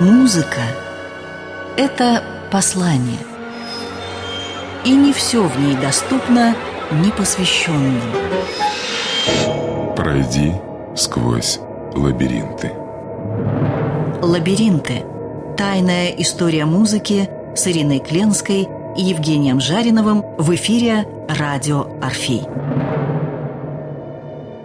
Музыка – это послание. И не все в ней доступно непосвященным. Пройди сквозь лабиринты. Лабиринты – тайная история музыки с Ириной Кленской и Евгением Жариновым в эфире «Радио Орфей».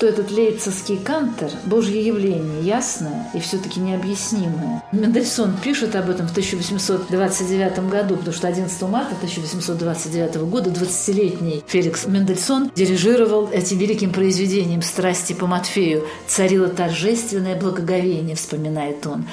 Что этот лейцевский кантер – божье явление, ясное и все-таки необъяснимое. Мендельсон пишет об этом в 1829 году, потому что 11 марта 1829 года 20-летний Феликс Мендельсон дирижировал этим великим произведением «Страсти по Матфею». Царило торжественное благоговение, вспоминает он.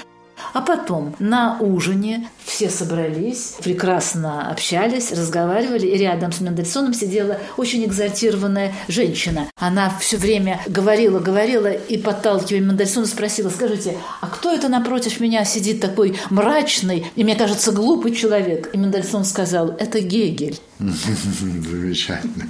А потом на ужине все собрались, прекрасно общались, разговаривали, и рядом с Мендельсоном сидела очень экзальтированная женщина. Она все время говорила, говорила, и, подталкивая Мендельсона, спросила, скажите, а кто это напротив меня сидит такой мрачный и, мне кажется, глупый человек? И Мендельсон сказал, это Гегель. Замечательно.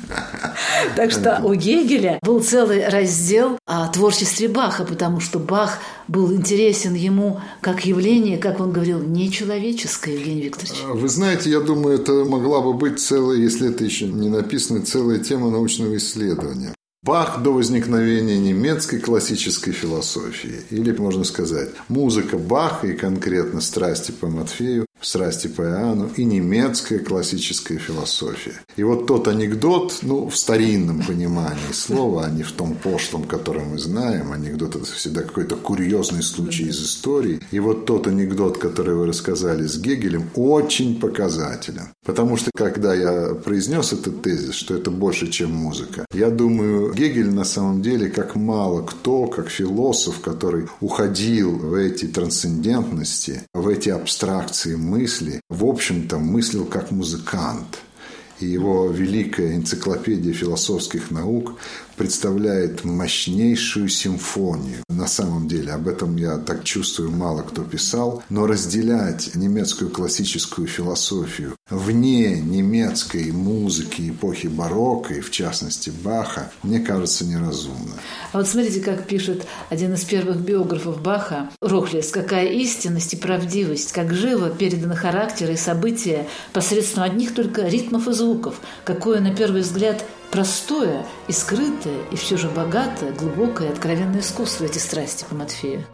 Так что у Гегеля был целый раздел о творчестве Баха, потому что Бах был интересен ему как явление, как он говорил, нечеловеческое, Евгений Викторович. Вы знаете, я думаю, это могла бы быть целая, если это еще не написано, целая тема научного исследования. Бах до возникновения немецкой классической философии. Или, можно сказать, музыка Баха и конкретно страсти по Матфею страсти по Иоанну и немецкая классическая философия. И вот тот анекдот, ну, в старинном понимании слова, а не в том пошлом, который мы знаем, анекдот – это всегда какой-то курьезный случай из истории. И вот тот анекдот, который вы рассказали с Гегелем, очень показателен. Потому что, когда я произнес этот тезис, что это больше, чем музыка, я думаю, Гегель на самом деле, как мало кто, как философ, который уходил в эти трансцендентности, в эти абстракции мысли, в общем-то, мыслил как музыкант. И его великая энциклопедия философских наук представляет мощнейшую симфонию. На самом деле, об этом я так чувствую, мало кто писал, но разделять немецкую классическую философию вне немецкой музыки эпохи барокко, и в частности Баха, мне кажется неразумно. А вот смотрите, как пишет один из первых биографов Баха, Рохлес, какая истинность и правдивость, как живо переданы характеры и события посредством одних только ритмов и звуков, какое, на первый взгляд, простое и скрытое, и все же богатое, глубокое, откровенное искусство эти страсти по Матфею.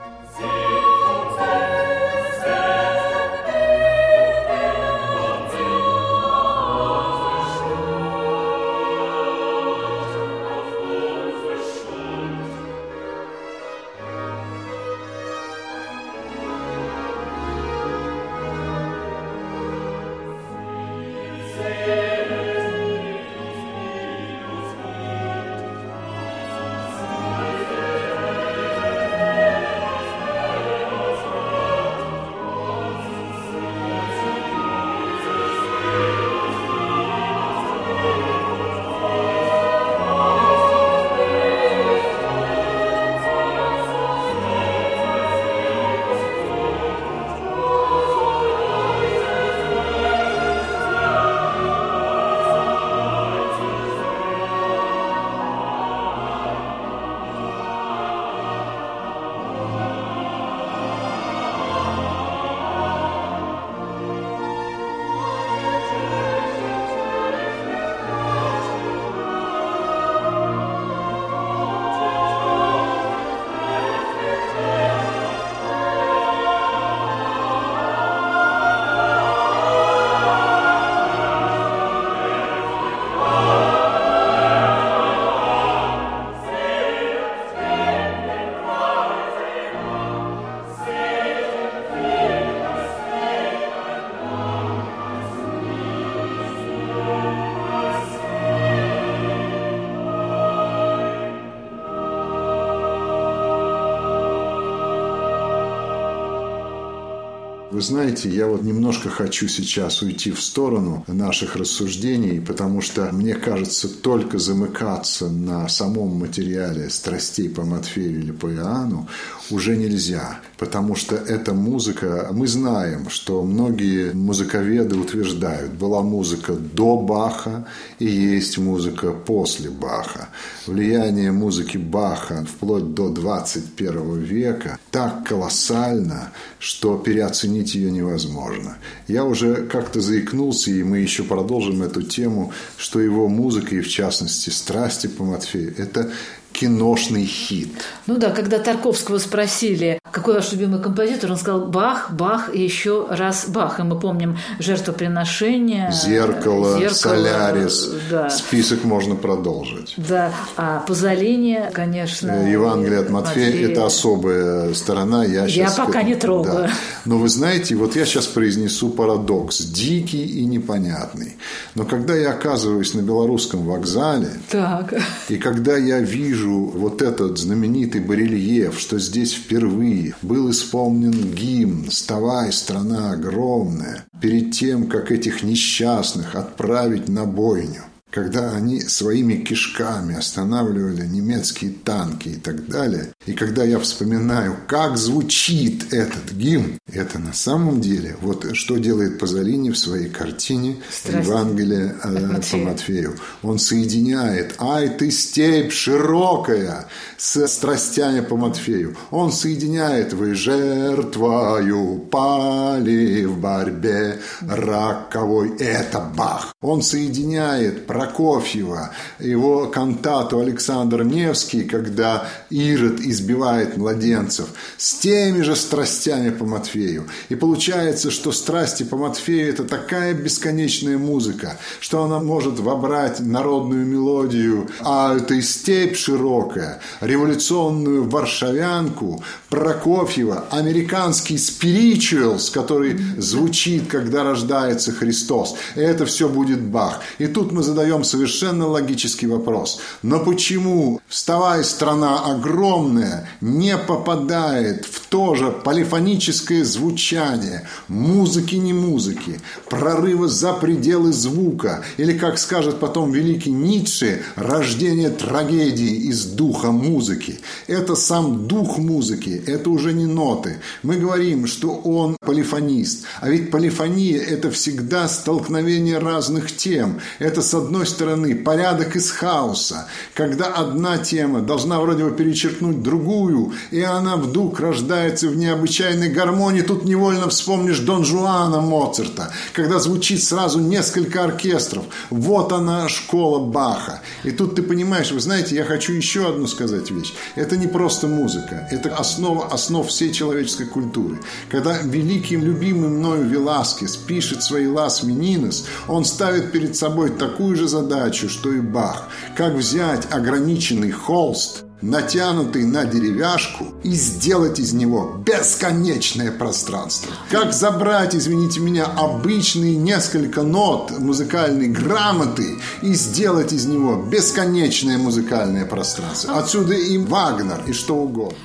Вы знаете, я вот немножко хочу сейчас уйти в сторону наших рассуждений, потому что мне кажется, только замыкаться на самом материале страстей по Матфею или по Иоанну уже нельзя, потому что эта музыка, мы знаем, что многие музыковеды утверждают, была музыка до Баха и есть музыка после Баха. Влияние музыки Баха вплоть до 21 века так колоссально, что переоценить ее невозможно. Я уже как-то заикнулся, и мы еще продолжим эту тему, что его музыка, и в частности «Страсти по Матфею» – это киношный хит. Ну да, когда Тарковского спросили, какой ваш любимый композитор, он сказал Бах, Бах и еще раз Бах. И мы помним жертвоприношение. Зеркало, Зеркало Солярис. Да. Список можно продолжить. Да, а Пазолини, конечно. Э, Евангелие от Матфея, Матфея. – это особая сторона. Я, я пока этому, не трогаю. Да. Но вы знаете, вот я сейчас произнесу парадокс, дикий и непонятный. Но когда я оказываюсь на белорусском вокзале, так. и когда я вижу вижу вот этот знаменитый барельеф, что здесь впервые был исполнен гимн «Вставай, страна огромная», перед тем, как этих несчастных отправить на бойню когда они своими кишками останавливали немецкие танки и так далее. И когда я вспоминаю, как звучит этот гимн, это на самом деле, вот что делает Пазолини в своей картине Страсть. Евангелие э, по Матфею. Он соединяет «Ай, ты степь широкая» с страстями по Матфею. Он соединяет «Вы жертвою пали в борьбе раковой». Это Бах. Он соединяет Прокофьева, его кантату Александр Невский, когда Ирод избивает младенцев, с теми же страстями по Матфею. И получается, что страсти по Матфею – это такая бесконечная музыка, что она может вобрать народную мелодию, а это и степь широкая, революционную варшавянку, Прокофьева, американский спиричуэлс, который звучит, когда рождается Христос. И это все будет Бах. И тут мы задаем задаем совершенно логический вопрос. Но почему «Вставай, страна огромная» не попадает в то же полифоническое звучание музыки не музыки, прорыва за пределы звука, или, как скажет потом великий Ницше, рождение трагедии из духа музыки. Это сам дух музыки, это уже не ноты. Мы говорим, что он полифонист, а ведь полифония – это всегда столкновение разных тем. Это, с одной одной стороны, порядок из хаоса, когда одна тема должна вроде бы перечеркнуть другую, и она вдруг рождается в необычайной гармонии. Тут невольно вспомнишь Дон Жуана Моцарта, когда звучит сразу несколько оркестров. Вот она, школа Баха. И тут ты понимаешь, вы знаете, я хочу еще одну сказать вещь. Это не просто музыка, это основа основ всей человеческой культуры. Когда великий, любимый мною Веласкес пишет свои «Лас Мининес», он ставит перед собой такую же задачу, что и Бах. Как взять ограниченный холст, натянутый на деревяшку, и сделать из него бесконечное пространство. Как забрать, извините меня, обычные несколько нот музыкальной грамоты и сделать из него бесконечное музыкальное пространство. Отсюда и Вагнер, и что угодно.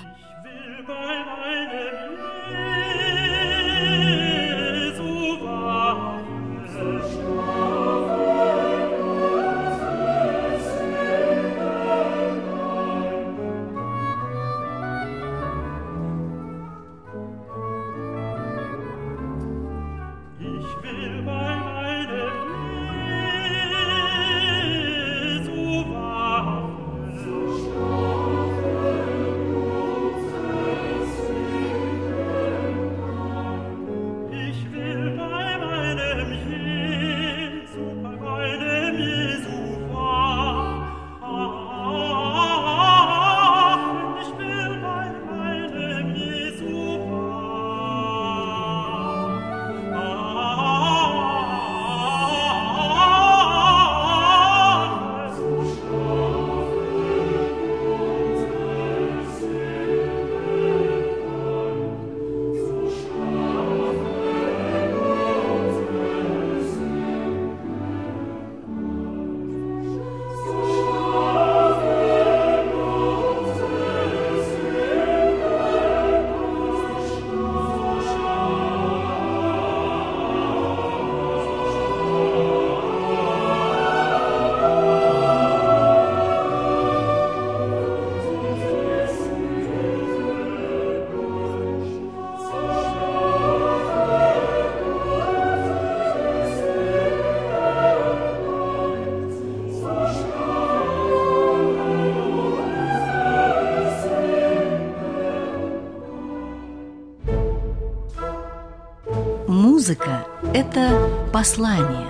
Послание,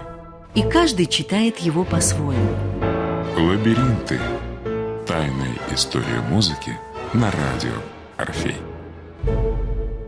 и каждый читает его по-своему. Лабиринты. Тайная история музыки на радио Орфей.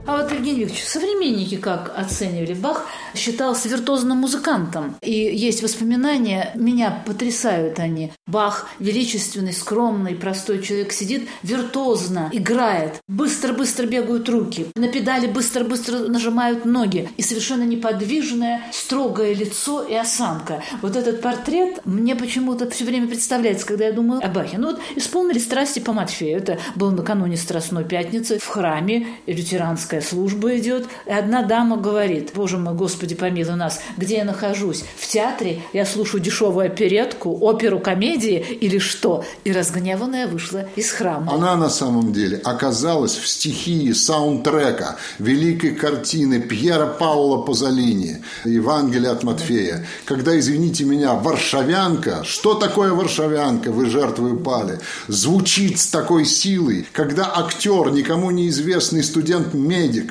А вот, Евгений Викторович, современники как оценивали? Бах считался виртуозным музыкантом. И есть воспоминания, меня потрясают они. Бах, величественный, скромный, простой человек, сидит виртуозно, играет. Быстро-быстро бегают руки. На педали быстро-быстро нажимают ноги. И совершенно неподвижное, строгое лицо и осанка. Вот этот портрет мне почему-то все время представляется, когда я думаю о Бахе. Ну вот исполнили страсти по Матфею. Это было накануне Страстной Пятницы в храме лютеранской Церковная служба идет, и одна дама говорит, боже мой, Господи, помилуй нас, где я нахожусь? В театре я слушаю дешевую оперетку, оперу комедии или что? И разгневанная вышла из храма. Она на самом деле оказалась в стихии саундтрека великой картины Пьера Паула Пазолини «Евангелие от Матфея», когда, извините меня, «Варшавянка», что такое «Варшавянка», вы жертвы упали, звучит с такой силой, когда актер, никому неизвестный студент меди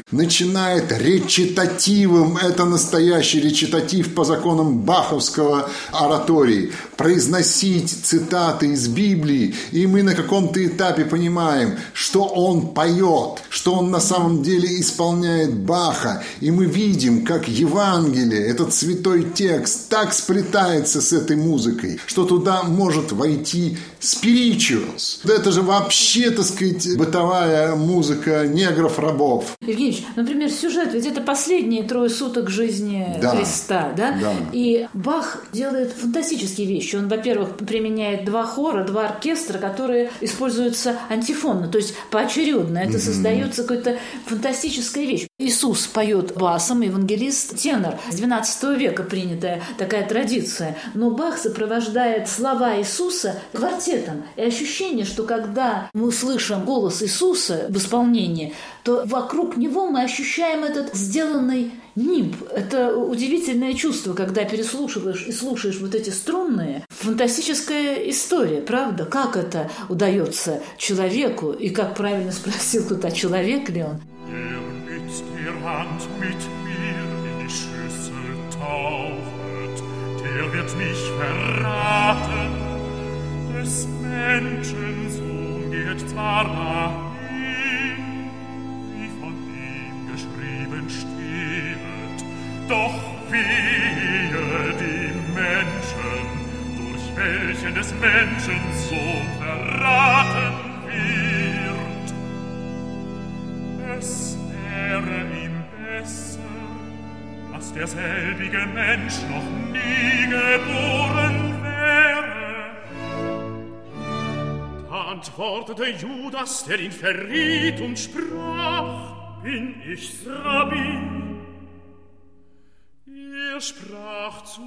начинает речитативом, это настоящий речитатив по законам баховского оратории, произносить цитаты из Библии, и мы на каком-то этапе понимаем, что он поет, что он на самом деле исполняет Баха, и мы видим, как Евангелие, этот святой текст, так сплетается с этой музыкой, что туда может войти spirituals. Это же вообще, так сказать, бытовая музыка негров-рабов. Евгений например, сюжет, ведь это последние трое суток жизни да. Христа, да? да? И Бах делает фантастические вещи. Он, во-первых, применяет два хора, два оркестра, которые используются антифонно, то есть поочередно. Это mm-hmm. создается какая-то фантастическая вещь. Иисус поет басом, евангелист тенор. С 12 века принятая такая традиция. Но Бах сопровождает слова Иисуса квартетом. И ощущение, что когда мы слышим голос Иисуса в исполнении, то вокруг него мы ощущаем этот сделанный нимб. Это удивительное чувство, когда переслушиваешь и слушаешь вот эти струнные. Фантастическая история, правда? Как это удается человеку? И как правильно спросил кто-то, а человек ли он? Menschen Sohn geht zwar dahin, des Menschen Sohn verraten wird. Es wäre dass derselbige Mensch noch nie geboren wäre. Da antwortete Judas, der ihn verriet und sprach, bin ich's, Rabbi? Er sprach zu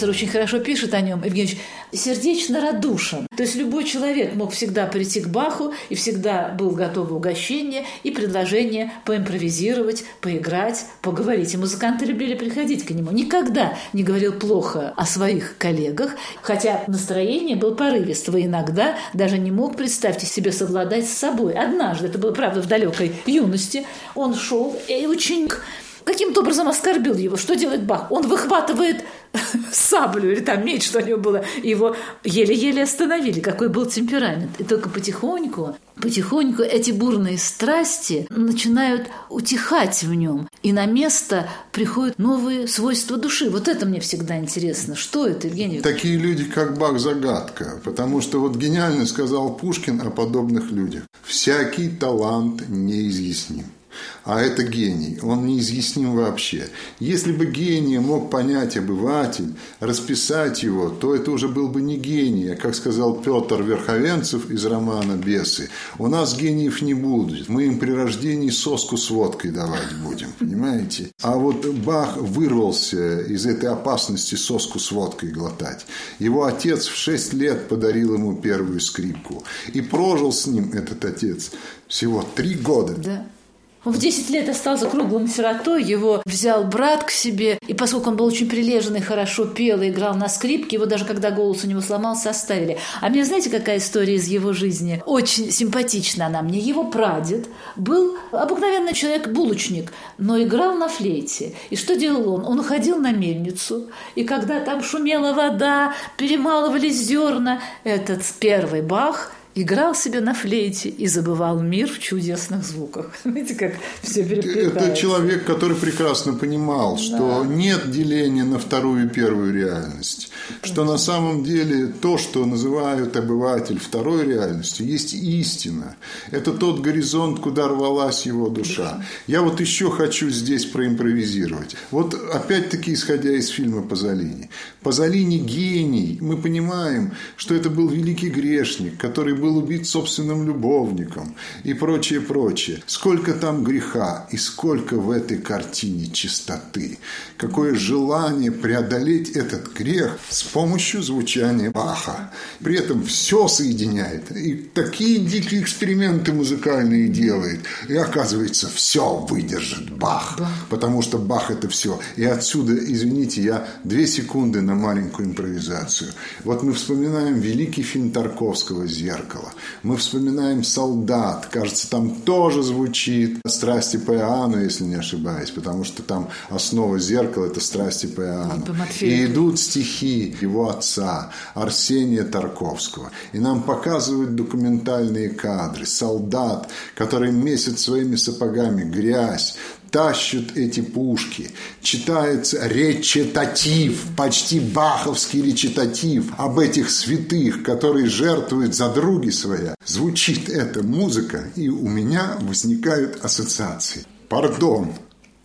Швейцар очень хорошо пишет о нем, Евгений сердечно радушен. То есть любой человек мог всегда прийти к Баху и всегда был готов угощение и предложение поимпровизировать, поиграть, поговорить. И музыканты любили приходить к нему. Никогда не говорил плохо о своих коллегах, хотя настроение было порывистого. Иногда даже не мог, представьте себе, совладать с собой. Однажды, это было, правда, в далекой юности, он шел, и ученик каким-то образом оскорбил его. Что делает Бах? Он выхватывает саблю или там меч, что у него было. Его еле-еле остановили. Какой был темперамент. И только потихоньку, потихоньку эти бурные страсти начинают утихать в нем. И на место приходят новые свойства души. Вот это мне всегда интересно. Что это, Евгений? Такие люди, как Бах, загадка. Потому что вот гениально сказал Пушкин о подобных людях. Всякий талант неизъясним. А это гений, он неизъясним вообще. Если бы гения мог понять обыватель, расписать его, то это уже был бы не гений, а, как сказал Петр Верховенцев из романа «Бесы», у нас гениев не будет, мы им при рождении соску с водкой давать будем, понимаете? А вот Бах вырвался из этой опасности соску с водкой глотать. Его отец в шесть лет подарил ему первую скрипку. И прожил с ним этот отец всего три года. Да. Он в 10 лет остался круглым сиротой, его взял брат к себе, и поскольку он был очень прилежный, хорошо пел и играл на скрипке, его даже когда голос у него сломался, оставили. А мне знаете, какая история из его жизни? Очень симпатична она мне. Его прадед был обыкновенный человек-булочник, но играл на флейте. И что делал он? Он уходил на мельницу, и когда там шумела вода, перемалывались зерна, этот первый бах – играл себе на флейте и забывал мир в чудесных звуках. Видите, как все переплетается. Это человек, который прекрасно понимал, да. что нет деления на вторую и первую реальность. Что на самом деле то, что называют обыватель второй реальностью, есть истина. Это тот горизонт, куда рвалась его душа. Я вот еще хочу здесь проимпровизировать. Вот опять-таки, исходя из фильма Пазолини. Пазолини гений. Мы понимаем, что это был великий грешник, который был убит собственным любовником и прочее, прочее. Сколько там греха и сколько в этой картине чистоты. Какое желание преодолеть этот грех с помощью звучания Баха. При этом все соединяет. И такие дикие эксперименты музыкальные делает. И оказывается, все выдержит Бах. Потому что Бах это все. И отсюда, извините, я две секунды на маленькую импровизацию. Вот мы вспоминаем великий фильм Тарковского «Зеркало». Мы вспоминаем «Солдат». Кажется, там тоже звучит «Страсти по Иоанну», если не ошибаюсь, потому что там основа зеркала – это «Страсти по Иоанну». И идут стихи его отца, Арсения Тарковского. И нам показывают документальные кадры. Солдат, который месяц своими сапогами грязь, тащат эти пушки. Читается речитатив, почти баховский речитатив об этих святых, которые жертвуют за други своя. Звучит эта музыка, и у меня возникают ассоциации. Пардон,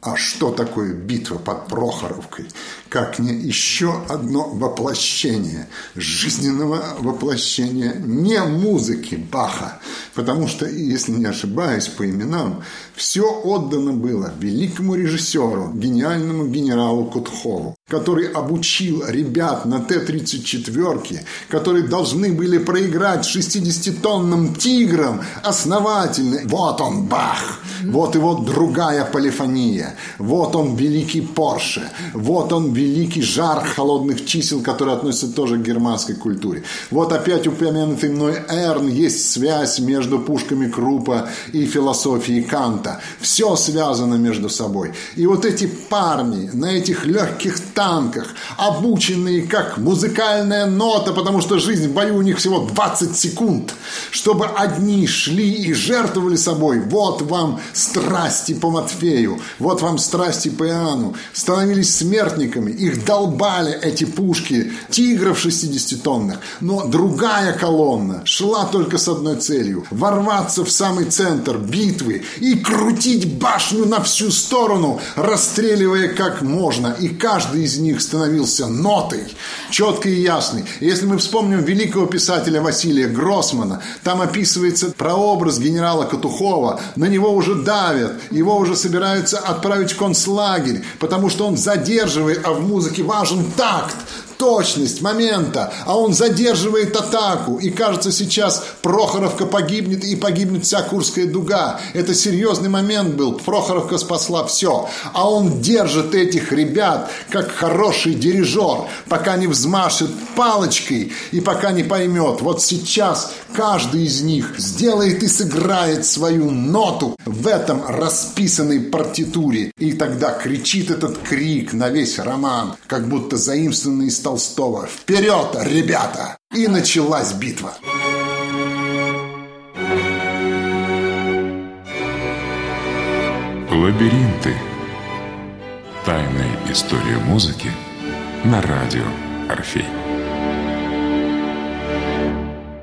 а что такое битва под Прохоровкой? Как не еще одно воплощение, жизненного воплощения не музыки Баха. Потому что, если не ошибаюсь по именам, все отдано было великому режиссеру, гениальному генералу Кутхову, который обучил ребят на Т-34, которые должны были проиграть 60-тонным тиграм основательно. Вот он, Бах! Вот его другая полифония. Вот он, великий Порше. Вот он, великий жар холодных чисел, который относится тоже к германской культуре. Вот опять упомянутый мной Эрн. Есть связь между пушками Крупа и философией Канта. Все связано между собой. И вот эти парни на этих легких танках, обученные как музыкальная нота, потому что жизнь в бою у них всего 20 секунд, чтобы одни шли и жертвовали собой. Вот вам страсти по Матфею, вот вам страсти по Иоанну, становились смертниками, их долбали эти пушки тигров 60-тонных, но другая колонна шла только с одной целью – ворваться в самый центр битвы и крутить башню на всю сторону, расстреливая как можно, и каждый из них становился нотой, четкой и ясной. Если мы вспомним великого писателя Василия Гроссмана, там описывается прообраз генерала Катухова, на него уже давят, его уже собираются отправить в концлагерь, потому что он задерживает, а в музыке важен такт, точность момента, а он задерживает атаку. И кажется, сейчас Прохоровка погибнет и погибнет вся Курская дуга. Это серьезный момент был. Прохоровка спасла все. А он держит этих ребят, как хороший дирижер, пока не взмашет палочкой и пока не поймет. Вот сейчас каждый из них сделает и сыграет свою ноту в этом расписанной партитуре. И тогда кричит этот крик на весь роман, как будто заимствованный из Толстого. Вперед, ребята! И началась битва. Лабиринты. Тайная история музыки на радио Орфей.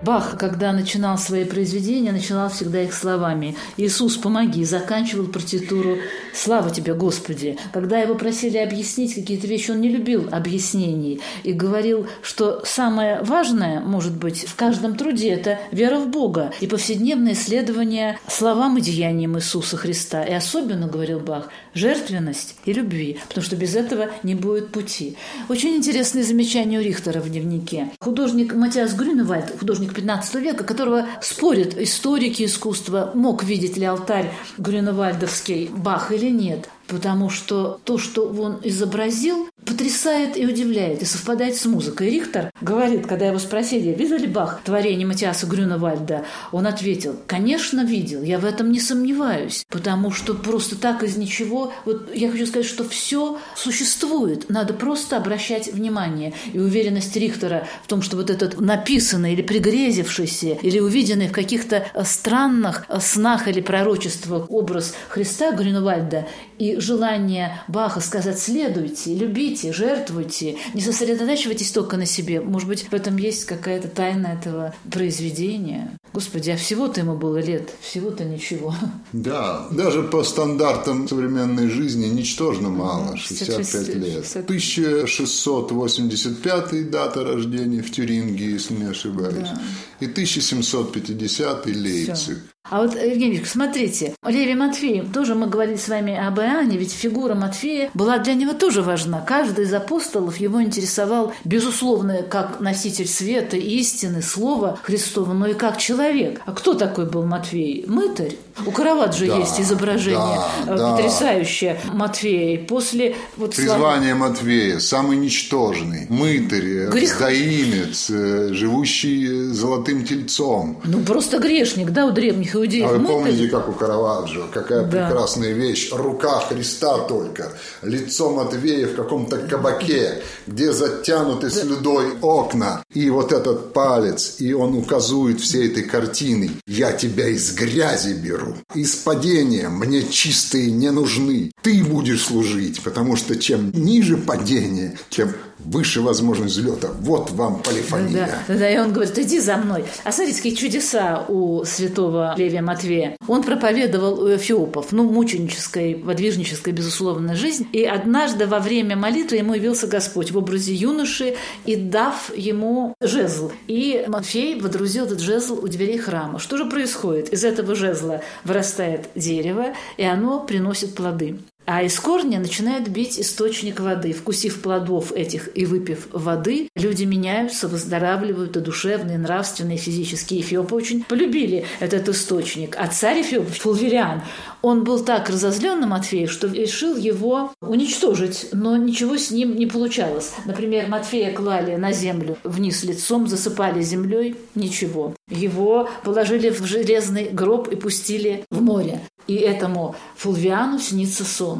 Бах, когда начинал свои произведения, начинал всегда их словами «Иисус, помоги!» заканчивал партитуру «Слава тебе, Господи!» Когда его просили объяснить какие-то вещи, он не любил объяснений и говорил, что самое важное, может быть, в каждом труде – это вера в Бога и повседневное исследование словам и деяниям Иисуса Христа. И особенно, говорил Бах, жертвенность и любви, потому что без этого не будет пути. Очень интересное замечание у Рихтера в дневнике. Художник Матиас Грюневальд, художник XV века, которого спорят историки искусства, мог видеть ли алтарь Грюневальдовский Бах или нет потому что то, что он изобразил, потрясает и удивляет, и совпадает с музыкой. Рихтер говорит, когда его спросили, ли Бах творение Матиаса Грюневальда, он ответил, конечно, видел, я в этом не сомневаюсь, потому что просто так из ничего, вот я хочу сказать, что все существует, надо просто обращать внимание. И уверенность Рихтера в том, что вот этот написанный или пригрезившийся, или увиденный в каких-то странных снах или пророчествах образ Христа Грюневальда и желание Баха сказать «следуйте, любите, жертвуйте», не сосредотачивайтесь только на себе. Может быть, в этом есть какая-то тайна этого произведения. Господи, а всего-то ему было лет, всего-то ничего. Да, даже по стандартам современной жизни ничтожно мало, 65 лет. 1685 дата рождения в Тюрингии, если не ошибаюсь, да. и 1750 Лейпциг. Все. А вот, Евгений, смотрите, Леви Матфеев, тоже мы говорили с вами об Иоанне, ведь фигура Матфея была для него тоже важна. Каждый из апостолов его интересовал, безусловно, как носитель света, истины, слова Христова, но и как человек. А кто такой был Матфей? Мытарь. У Караваджо да, есть изображение да, э, потрясающее да. Матфея. После вот Призвание слава... Матвея, самый ничтожный, мытарь, Грех... сдаимец, э, живущий золотым тельцом. Ну, просто грешник, да, у древних иудеев. А вы помните, как у Караваджо, какая да. прекрасная вещь, рука Христа только, лицо Матвея в каком-то кабаке, где затянуты слюдой окна, и вот этот палец, и он указывает всей этой картиной. Я тебя из грязи беру. Из падения мне чистые не нужны. Ты будешь служить, потому что чем ниже падение, тем выше возможность взлета. Вот вам полифония. Да, да, и он говорит, иди за мной. А смотрите, какие чудеса у святого Левия Матвея. Он проповедовал эфиопов, ну, мученической, подвижнической, безусловно, жизнь. И однажды во время молитвы ему явился Господь в образе юноши и дав ему жезл. И Матфей водрузил этот жезл у дверей храма. Что же происходит? Из этого жезла вырастает дерево, и оно приносит плоды. А из корня начинает бить источник воды. Вкусив плодов этих и выпив воды, люди меняются, выздоравливают, и душевные, и нравственные, и физические. Эфиопы очень полюбили этот источник. А царь Эфиоп, Фулвериан, он был так разозлен на Матфея, что решил его уничтожить, но ничего с ним не получалось. Например, Матфея клали на землю вниз лицом, засыпали землей, ничего. Его положили в железный гроб и пустили в море. И этому Фулвиану снится сон,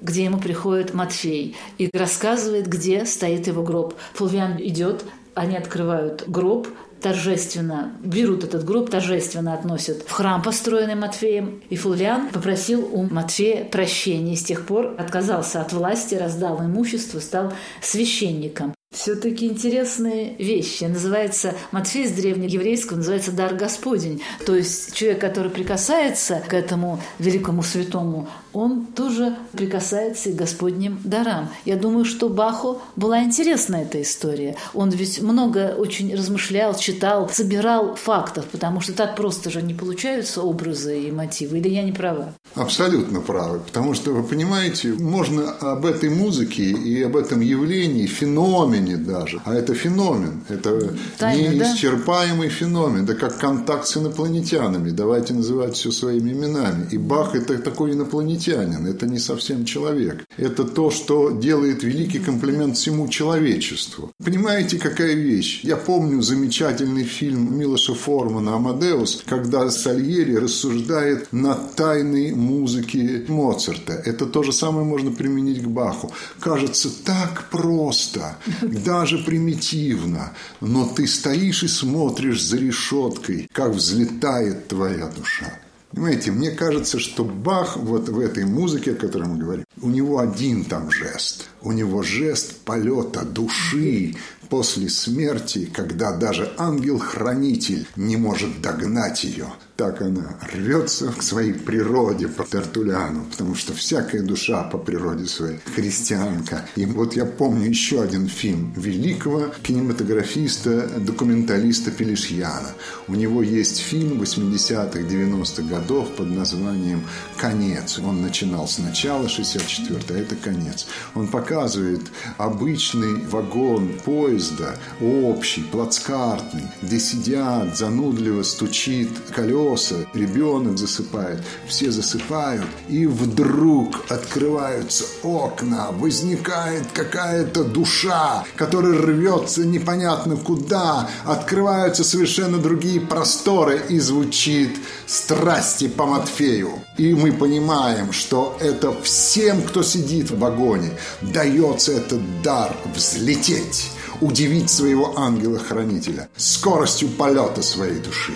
где ему приходит Матфей и рассказывает, где стоит его гроб. Фулвиан идет, они открывают гроб, торжественно берут этот гроб, торжественно относят в храм, построенный Матфеем. И Фулвиан попросил у Матфея прощения. с тех пор отказался от власти, раздал имущество, стал священником. Все-таки интересные вещи. Называется Матфей с древнееврейского называется дар Господень. То есть человек, который прикасается к этому великому святому, он тоже прикасается к Господним дарам. Я думаю, что Баху была интересна эта история. Он ведь много очень размышлял, читал, собирал фактов, потому что так просто же не получаются образы и мотивы. Или я не права? Абсолютно правы. Потому что, вы понимаете, можно об этой музыке и об этом явлении, феномене даже, а это феномен, это Тайна, неисчерпаемый да? феномен, да как контакт с инопланетянами. Давайте называть все своими именами. И Бах – это такой инопланетянин, инопланетянин, это не совсем человек. Это то, что делает великий комплимент всему человечеству. Понимаете, какая вещь? Я помню замечательный фильм Милоша Формана «Амадеус», когда Сальери рассуждает над тайной музыки Моцарта. Это то же самое можно применить к Баху. Кажется так просто, даже примитивно, но ты стоишь и смотришь за решеткой, как взлетает твоя душа. Понимаете, мне кажется, что Бах вот в этой музыке, о которой мы говорим, у него один там жест. У него жест полета души после смерти, когда даже ангел-хранитель не может догнать ее так она рвется к своей природе по Тертуляну, потому что всякая душа по природе своей христианка. И вот я помню еще один фильм великого кинематографиста, документалиста Пелишьяна. У него есть фильм 80-х, 90-х годов под названием «Конец». Он начинал сначала 64 а это конец. Он показывает обычный вагон поезда, общий, плацкартный, где сидят, занудливо стучит колеса, колеса, ребенок засыпает, все засыпают, и вдруг открываются окна, возникает какая-то душа, которая рвется непонятно куда, открываются совершенно другие просторы, и звучит «Страсти по Матфею». И мы понимаем, что это всем, кто сидит в вагоне, дается этот дар взлететь удивить своего ангела-хранителя скоростью полета своей души.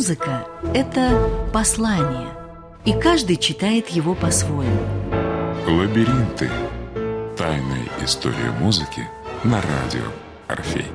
Музыка – это послание, и каждый читает его по-своему. Лабиринты. Тайная история музыки на радио Орфей.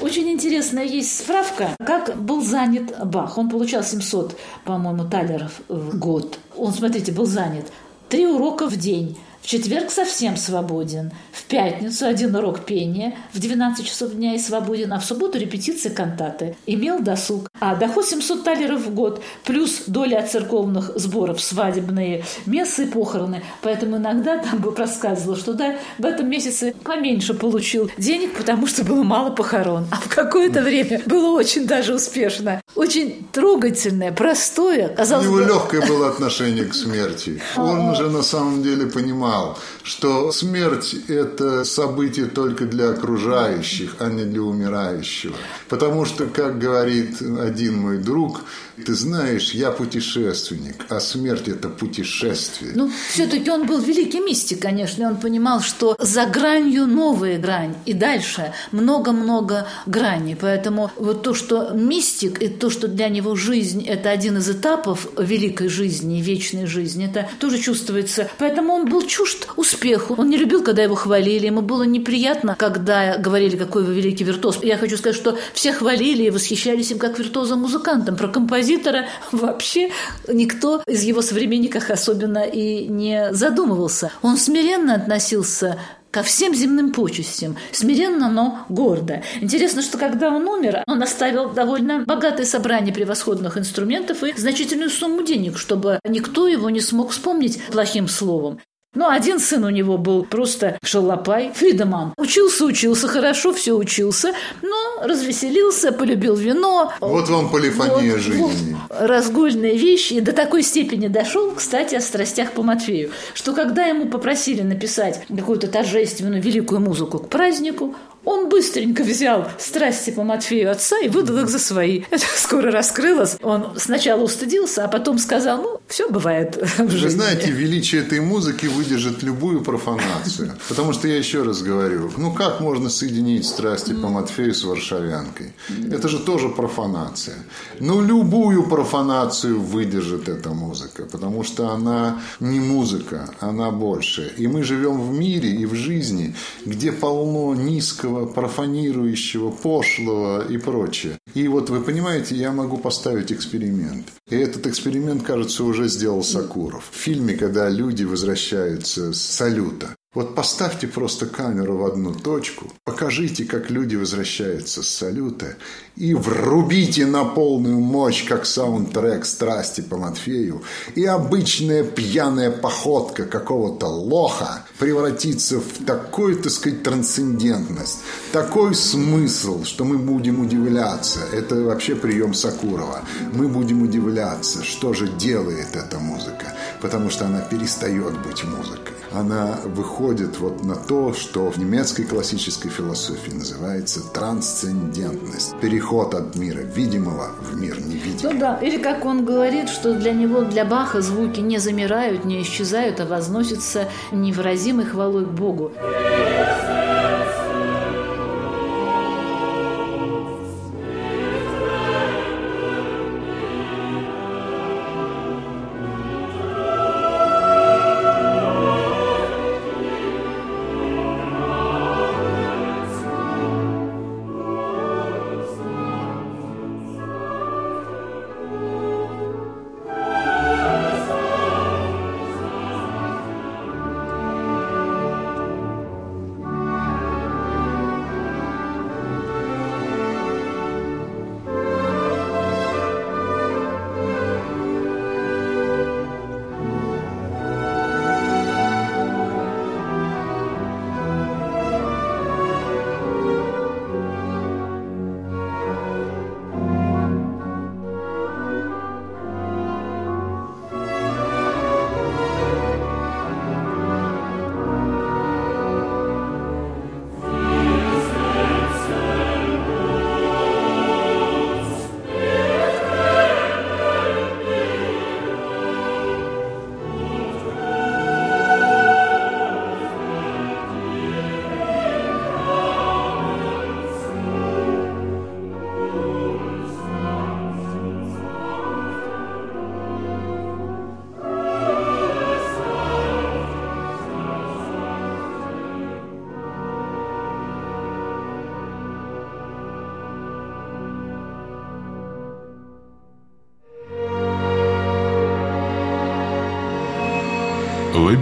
Очень интересная есть справка, как был занят Бах. Он получал 700, по-моему, талеров в год. Он, смотрите, был занят три урока в день – в четверг совсем свободен. В пятницу один урок пения. В 12 часов дня и свободен. А в субботу репетиции кантаты. Имел досуг. А доход 700 талеров в год. Плюс доля от церковных сборов, свадебные, мессы и похороны. Поэтому иногда там бы проскальзывало, что да, в этом месяце поменьше получил денег, потому что было мало похорон. А в какое-то время было очень даже успешно. Очень трогательное, простое. Казалось У него бы... легкое было отношение к смерти. Он уже на самом деле понимал, понимал, что смерть – это событие только для окружающих, а не для умирающего. Потому что, как говорит один мой друг, ты знаешь, я путешественник, а смерть – это путешествие. Ну, все-таки он был великий мистик, конечно, он понимал, что за гранью новая грань, и дальше много-много граней. Поэтому вот то, что мистик, и то, что для него жизнь – это один из этапов великой жизни, вечной жизни, это тоже чувствуется. Поэтому он был чужд успеху. Он не любил, когда его хвалили. Ему было неприятно, когда говорили, какой вы великий виртуоз. Я хочу сказать, что все хвалили и восхищались им как виртуозом-музыкантом. Про композитора вообще никто из его современников особенно и не задумывался. Он смиренно относился ко всем земным почестям, смиренно, но гордо. Интересно, что когда он умер, он оставил довольно богатое собрание превосходных инструментов и значительную сумму денег, чтобы никто его не смог вспомнить плохим словом. Ну, один сын у него был просто шалопай, Фридеман. Учился, учился, хорошо все учился, но развеселился, полюбил вино. Вот вам полифония вот, жизни. Вот, разгульные вещи. И до такой степени дошел, кстати, о страстях по Матфею, что когда ему попросили написать какую-то торжественную великую музыку к празднику, он быстренько взял страсти по Матфею отца и выдал их за свои. Это скоро раскрылось. Он сначала устыдился, а потом сказал, ну, все бывает в жизни. Вы знаете, величие этой музыки выдержит любую профанацию. Потому что я еще раз говорю, ну как можно соединить страсти по Матфею с варшавянкой? Это же тоже профанация. Ну, любую профанацию выдержит эта музыка, потому что она не музыка, она больше. И мы живем в мире и в жизни, где полно низкого низкого, профанирующего, пошлого и прочее. И вот вы понимаете, я могу поставить эксперимент. И этот эксперимент, кажется, уже сделал Сакуров. В фильме, когда люди возвращаются с салюта. Вот поставьте просто камеру в одну точку, покажите, как люди возвращаются с салюта, и врубите на полную мощь, как саундтрек «Страсти по Матфею», и обычная пьяная походка какого-то лоха превратится в такую, так сказать, трансцендентность, такой смысл, что мы будем удивляться. Это вообще прием Сакурова. Мы будем удивляться, что же делает эта музыка, потому что она перестает быть музыкой она выходит вот на то, что в немецкой классической философии называется трансцендентность. Переход от мира видимого в мир невидимый. Ну да, или как он говорит, что для него, для Баха звуки не замирают, не исчезают, а возносятся невыразимой хвалой к Богу.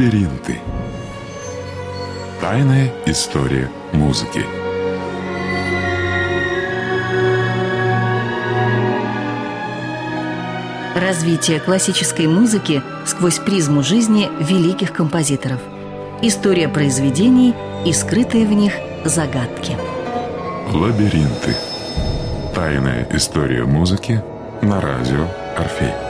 Лабиринты. Тайная история музыки. Развитие классической музыки сквозь призму жизни великих композиторов. История произведений и скрытые в них загадки. Лабиринты. Тайная история музыки на радио Орфей.